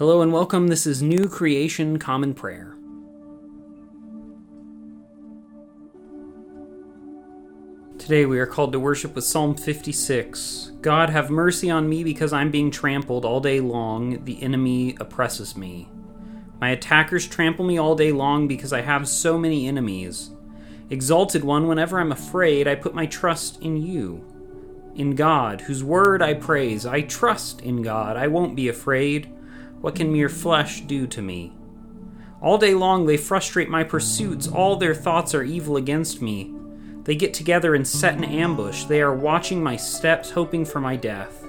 Hello and welcome. This is New Creation Common Prayer. Today we are called to worship with Psalm 56. God, have mercy on me because I'm being trampled all day long. The enemy oppresses me. My attackers trample me all day long because I have so many enemies. Exalted one, whenever I'm afraid, I put my trust in you. In God, whose word I praise. I trust in God. I won't be afraid. What can mere flesh do to me? All day long they frustrate my pursuits. All their thoughts are evil against me. They get together and set an ambush. They are watching my steps, hoping for my death.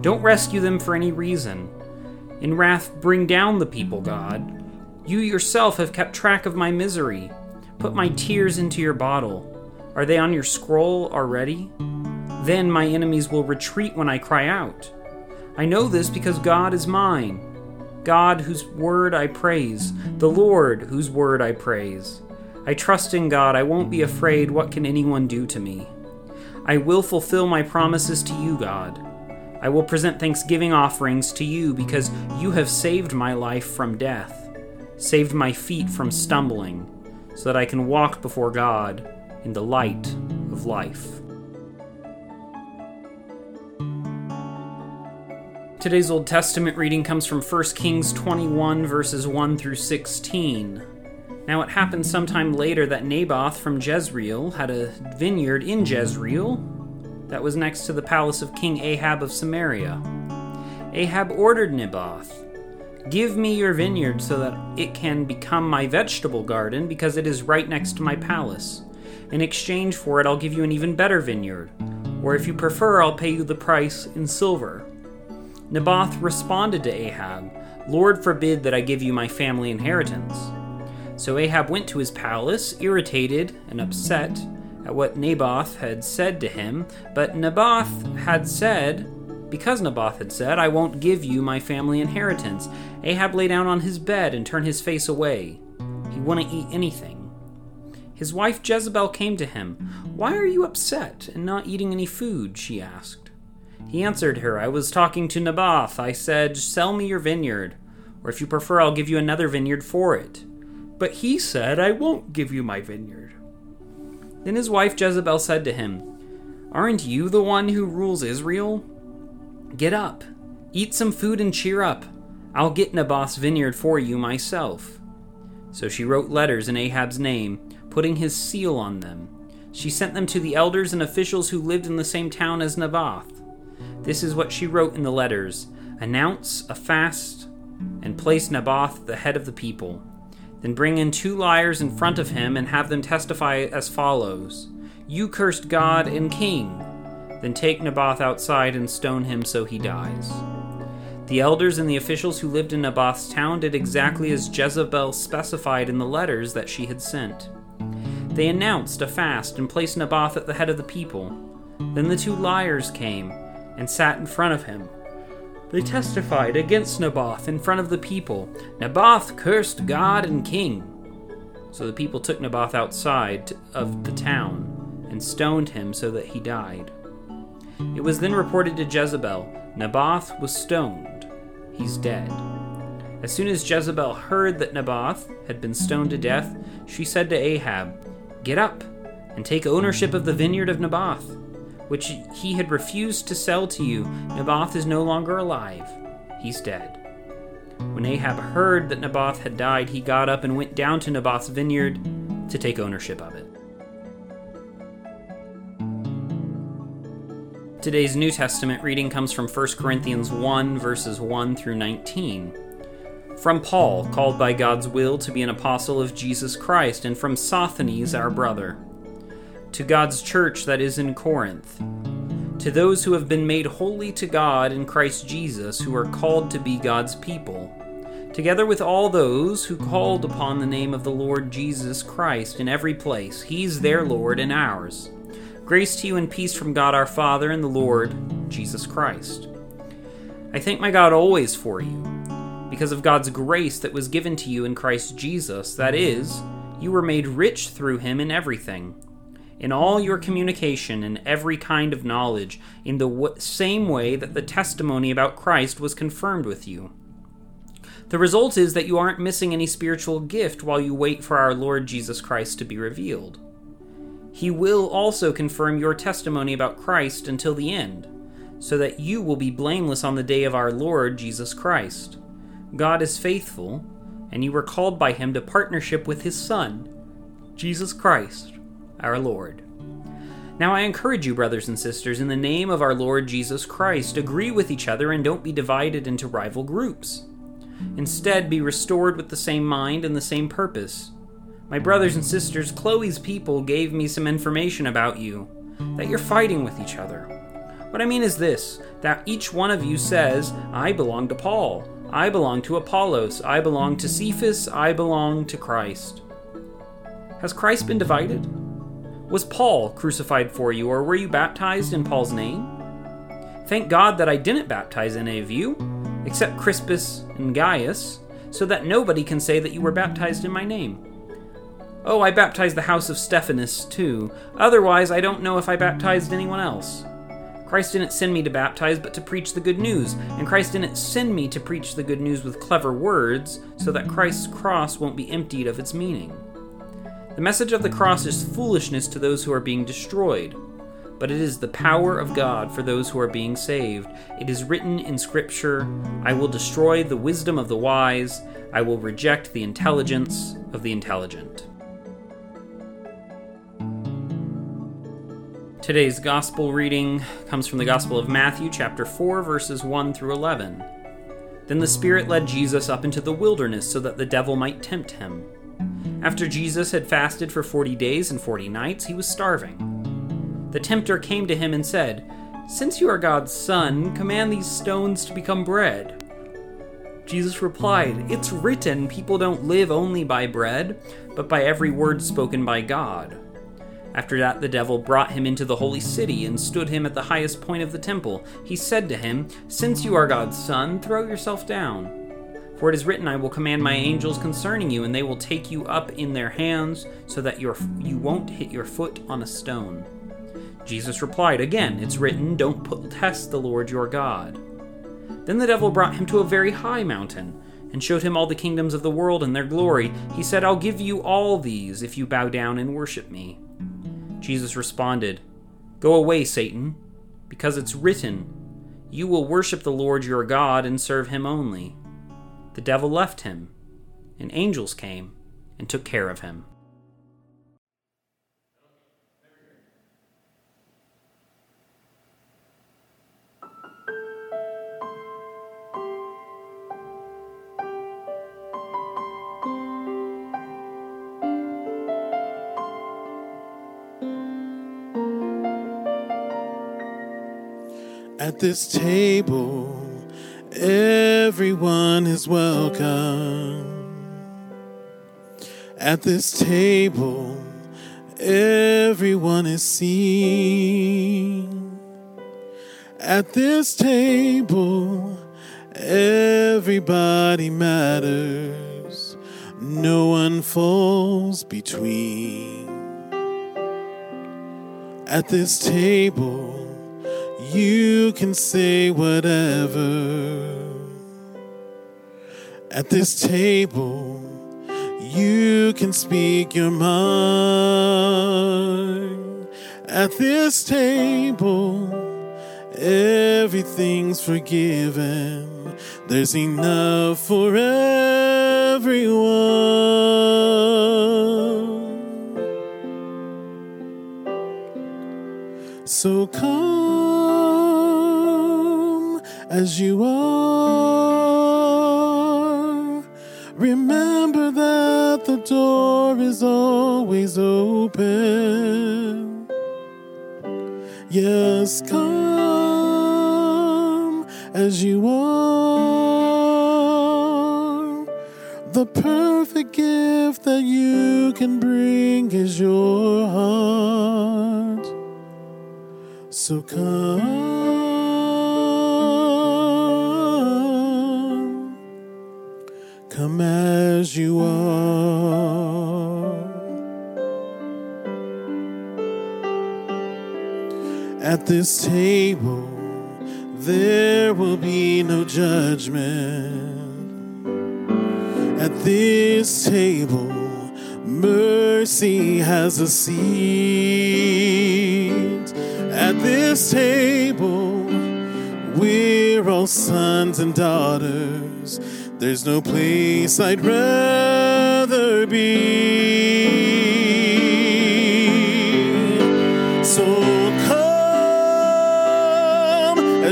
Don't rescue them for any reason. In wrath, bring down the people, God. You yourself have kept track of my misery. Put my tears into your bottle. Are they on your scroll already? Then my enemies will retreat when I cry out. I know this because God is mine. God, whose word I praise, the Lord, whose word I praise. I trust in God, I won't be afraid. What can anyone do to me? I will fulfill my promises to you, God. I will present thanksgiving offerings to you because you have saved my life from death, saved my feet from stumbling, so that I can walk before God in the light of life. Today's Old Testament reading comes from 1 Kings 21, verses 1 through 16. Now it happened sometime later that Naboth from Jezreel had a vineyard in Jezreel that was next to the palace of King Ahab of Samaria. Ahab ordered Naboth, Give me your vineyard so that it can become my vegetable garden because it is right next to my palace. In exchange for it, I'll give you an even better vineyard, or if you prefer, I'll pay you the price in silver. Naboth responded to Ahab, Lord forbid that I give you my family inheritance. So Ahab went to his palace, irritated and upset at what Naboth had said to him. But Naboth had said, Because Naboth had said, I won't give you my family inheritance, Ahab lay down on his bed and turned his face away. He wouldn't eat anything. His wife Jezebel came to him. Why are you upset and not eating any food? she asked. He answered her, I was talking to Naboth. I said, Sell me your vineyard, or if you prefer, I'll give you another vineyard for it. But he said, I won't give you my vineyard. Then his wife Jezebel said to him, Aren't you the one who rules Israel? Get up, eat some food, and cheer up. I'll get Naboth's vineyard for you myself. So she wrote letters in Ahab's name, putting his seal on them. She sent them to the elders and officials who lived in the same town as Naboth. This is what she wrote in the letters Announce a fast and place Naboth the head of the people. Then bring in two liars in front of him and have them testify as follows You cursed God and king. Then take Naboth outside and stone him so he dies. The elders and the officials who lived in Naboth's town did exactly as Jezebel specified in the letters that she had sent. They announced a fast and placed Naboth at the head of the people. Then the two liars came and sat in front of him. They testified against Naboth in front of the people. Naboth cursed God and king. So the people took Naboth outside of the town and stoned him so that he died. It was then reported to Jezebel Naboth was stoned. He's dead. As soon as Jezebel heard that Naboth had been stoned to death, she said to Ahab, Get up and take ownership of the vineyard of Naboth which he had refused to sell to you. Naboth is no longer alive. He's dead. When Ahab heard that Naboth had died, he got up and went down to Naboth's vineyard to take ownership of it. Today's New Testament reading comes from 1 Corinthians 1, verses 1 through 19. From Paul, called by God's will to be an apostle of Jesus Christ, and from Sosthenes, our brother to God's church that is in Corinth, to those who have been made holy to God in Christ Jesus, who are called to be God's people, together with all those who called upon the name of the Lord Jesus Christ in every place. He's their Lord and ours. Grace to you and peace from God our Father and the Lord Jesus Christ. I thank my God always for you, because of God's grace that was given to you in Christ Jesus, that is, you were made rich through him in everything in all your communication and every kind of knowledge, in the w- same way that the testimony about Christ was confirmed with you. The result is that you aren't missing any spiritual gift while you wait for our Lord Jesus Christ to be revealed. He will also confirm your testimony about Christ until the end, so that you will be blameless on the day of our Lord Jesus Christ. God is faithful, and you were called by him to partnership with his Son, Jesus Christ, our Lord. Now I encourage you, brothers and sisters, in the name of our Lord Jesus Christ, agree with each other and don't be divided into rival groups. Instead, be restored with the same mind and the same purpose. My brothers and sisters, Chloe's people gave me some information about you that you're fighting with each other. What I mean is this that each one of you says, I belong to Paul, I belong to Apollos, I belong to Cephas, I belong to Christ. Has Christ been divided? Was Paul crucified for you, or were you baptized in Paul's name? Thank God that I didn't baptize any of you, except Crispus and Gaius, so that nobody can say that you were baptized in my name. Oh, I baptized the house of Stephanas too. Otherwise, I don't know if I baptized anyone else. Christ didn't send me to baptize, but to preach the good news. And Christ didn't send me to preach the good news with clever words, so that Christ's cross won't be emptied of its meaning. The message of the cross is foolishness to those who are being destroyed, but it is the power of God for those who are being saved. It is written in Scripture I will destroy the wisdom of the wise, I will reject the intelligence of the intelligent. Today's gospel reading comes from the Gospel of Matthew, chapter 4, verses 1 through 11. Then the Spirit led Jesus up into the wilderness so that the devil might tempt him. After Jesus had fasted for forty days and forty nights, he was starving. The tempter came to him and said, Since you are God's Son, command these stones to become bread. Jesus replied, It's written, people don't live only by bread, but by every word spoken by God. After that, the devil brought him into the holy city and stood him at the highest point of the temple. He said to him, Since you are God's Son, throw yourself down. For it is written, I will command my angels concerning you, and they will take you up in their hands, so that your, you won't hit your foot on a stone. Jesus replied, Again, it's written, Don't put, test the Lord your God. Then the devil brought him to a very high mountain, and showed him all the kingdoms of the world and their glory. He said, I'll give you all these if you bow down and worship me. Jesus responded, Go away, Satan, because it's written, You will worship the Lord your God and serve him only. The devil left him, and angels came and took care of him. At this table, Everyone is welcome at this table. Everyone is seen at this table. Everybody matters. No one falls between. At this table you can say whatever. At this table, you can speak your mind. At this table, everything's forgiven. There's enough for everyone. So come as you are. Remember that the door is always open. Yes, come as you are. The perfect gift that you can bring is your heart. So come. At this table, there will be no judgment. At this table, mercy has a seat. At this table, we're all sons and daughters. There's no place I'd rather be.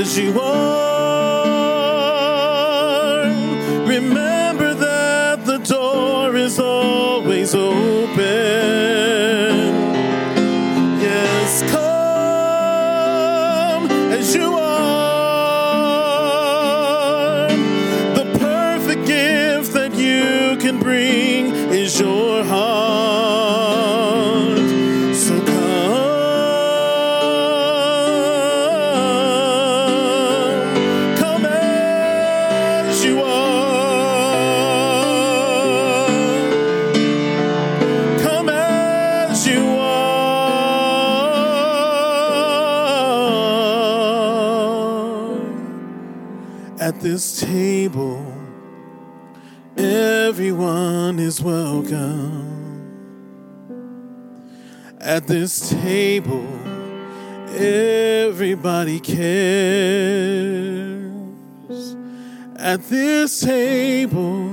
As you are. Remember that the door is always open. At this table, everyone is welcome. At this table, everybody cares. At this table,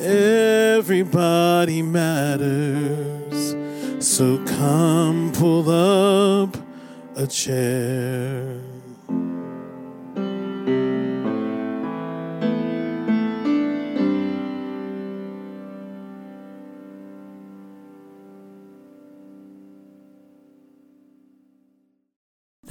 everybody matters. So come pull up a chair.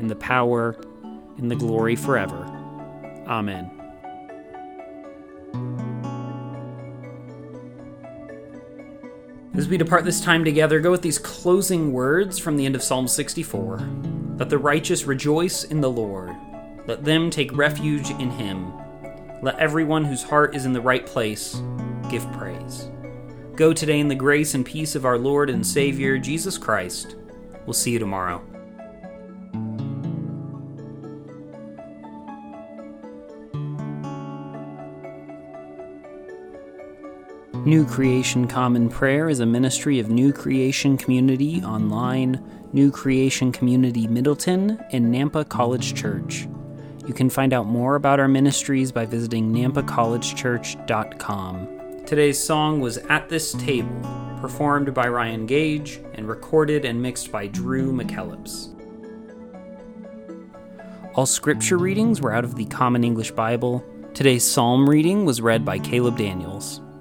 and the power, and the glory forever. Amen. As we depart this time together, go with these closing words from the end of Psalm 64. Let the righteous rejoice in the Lord. Let them take refuge in him. Let everyone whose heart is in the right place give praise. Go today in the grace and peace of our Lord and Savior, Jesus Christ. We'll see you tomorrow. New Creation Common Prayer is a ministry of New Creation Community Online, New Creation Community Middleton, and Nampa College Church. You can find out more about our ministries by visiting nampacollegechurch.com. Today's song was At This Table, performed by Ryan Gage and recorded and mixed by Drew McKellips. All scripture readings were out of the Common English Bible. Today's psalm reading was read by Caleb Daniels.